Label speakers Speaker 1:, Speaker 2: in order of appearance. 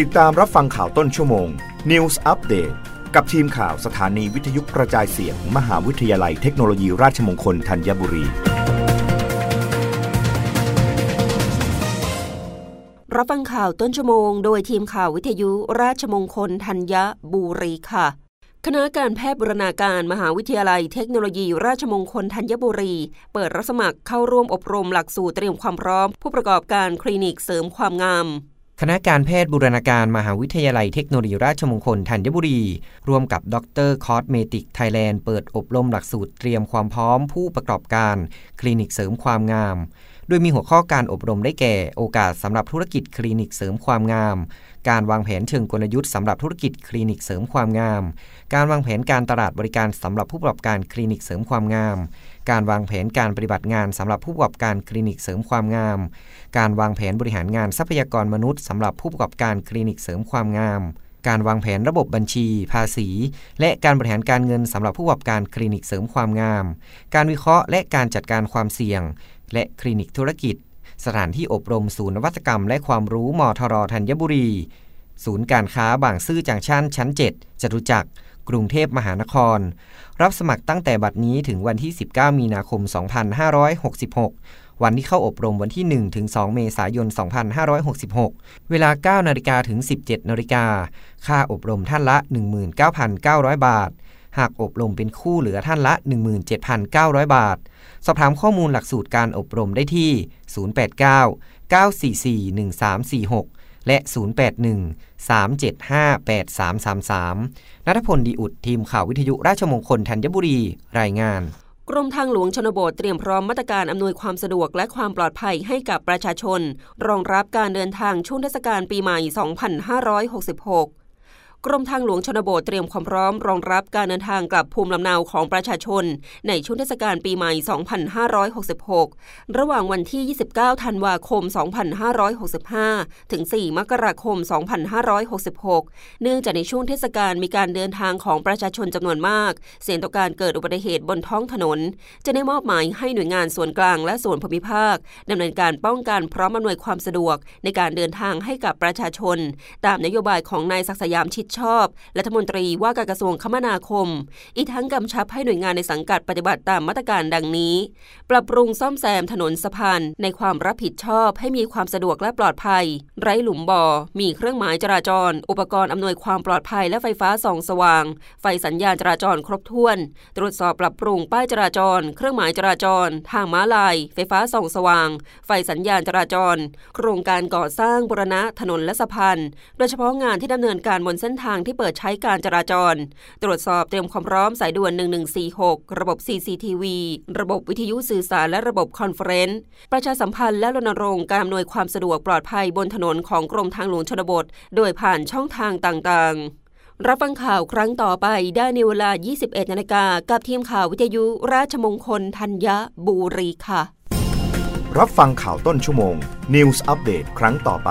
Speaker 1: ติดตามรับฟังข่าวต้นชั่วโมง News Update กับทีมข่าวสถานีวิทยุกระจายเสียงมหาวิทยาลัยเทคโนโลยีราชมงคลธัญบุรี
Speaker 2: รับฟังข่าวต้นชั่วโมง โดยทีมข่าววิทยุราชมงคลธัญบุรีค่ะ คณะการแพทย์บูรณาการมหาวิทยาลัยเทคโนโลยี ราชมงคลธัญบุรี เปิดรับสมัครเข้าร่วมอบรมหลักสูตรเตรียมความพร้อม ผู้ประกอบการคลินิกเสริมความงาม
Speaker 3: คณะการแพทย์บูรณาการมหาวิทยาลัยเทคโนโลยีราชมงคลธัญบุรี ร่วมกับดรคอสเมติกไทยแลนด์เปิดอบรมหลักสูตรเตรียมความพร้อมผู้ประกอบการ คลินิกเสริมความงาม โดยมีหัวข้อการอบรมได้แก่ โอกาสสำหรับธุรกิจคลินิกเสริมความงาม การวางแผนเชิงกลยุทธ์สำหรับธุรกิจคลินิกเสริมความงาม การวางแผนการตลาดบริการสำหรับผู้ประกอบการคลินิกเสริมความงาม การวางแผนการปฏิบัติงานสำหรับผู้ประกอบการคลินิกเสริมความงาม การวางแผนบริหารงานทรัพยากรมนุษย์สำหรับผู้ประกอบการคลินิกเสริมความงามการวางแผนระบบบัญชี ภาษี และการบริหารการเงินสำหรับผู้ประกอบการคลินิกเสริมความงาม การวิเคราะห์และการจัดการความเสี่ยง และคลินิกธุรกิจ สถานที่อบรมศูนย์นวัตกรรม และความรู้มทรธัญบุรี ศูนย์การค้าบางซื่อจังชั่นชั้น 7จตุจักร กรุงเทพมหานคร รับสมัครตั้งแต่บัดนี้ถึงวันที่ 19 มีนาคม 2566 วันที่เข้าอบรมวันที่ 1 ถึง 2 เมษายน 2566 เวลา 9 นาฬิกาถึง 17 นาฬิกา ค่าอบรมท่านละ 19,900 บาท หากอบรมเป็นคู่เหลือท่านละ 17,900 บาท สอบถามข้อมูลหลักสูตรการอบรมได้ที่ 089 944 1346 และ 081 375 8333 นัทพลดีอุดทีมข่าววิทยุราชมงคลธัญบุรี รายงาน
Speaker 2: กรมทางหลวงชนบทเตรียมพร้อมมาตรการอำนวยความสะดวกและความปลอดภัยให้กับประชาชน รองรับการเดินทางช่วงเทศกาลปีใหม่ 2566 กรมทางหลวงชนบทเตรียมความพร้อมรองรับการเดินทางกลับภูมิลำเนาของประชาชน ในช่วงเทศกาลปีใหม่ 2566 ระหว่างวันที่ 29 ธันวาคม 2565 ถึง 4 มกราคม 2566 เนื่องจากในช่วงเทศกาลมีการเดินทางของประชาชนจำนวนมาก เสี่ยงต่อการเกิดอุบัติเหตุบนท้องถนน จะได้มอบหมายให้หน่วยงานส่วนกลางและส่วนภูมิภาคดำเนินการป้องกันพร้อมอำนวยความสะดวก ในการเดินทางให้กับประชาชน ตามนโยบายของนายศักสยามชิดชอบ รัฐมนตรีว่าการกระทรวงคมนาคม อีกทั้งกำชับให้หน่วยงานในสังกัดปฏิบัติตามมาตรการดังนี้ ปรับปรุงซ่อมแซมถนนสะพานในความรับผิดชอบให้มีความสะดวกและปลอดภัย ไร้หลุมบ่อ มีเครื่องหมายจราจร อุปกรณ์อำนวยความปลอดภัยและไฟฟ้าส่องสว่าง ไฟสัญญาณจราจรครบถ้วน ตรวจสอบปรับปรุงป้ายจราจร เครื่องหมายจราจร ทางม้าลาย ไฟฟ้าส่องสว่าง ไฟสัญญาณจราจร โครงการก่อสร้างบูรณะถนนและสะพาน โดยเฉพาะงานที่ดำเนินการบนเส้นทางที่เปิดใช้การจราจร ตรวจสอบเตรียมความพร้อมสายด่วน 1146 ระบบ CCTV ระบบวิทยุสื่อสารและระบบ conference ประชาสัมพันธ์และรณรงค์การอำนวยความสะดวกปลอดภัยบนถนนของกรมทางหลวงชนบท โดยผ่านช่องทางต่างๆรับฟังข่าวครั้งต่อไปได้ในเวลา 21 นาฬิกา กับทีมข่าววิทยุราชมงคลธัญบุรีค่ะ
Speaker 1: รับฟังข่าวต้นชั่วโมง News อัปเดตครั้งต่อไป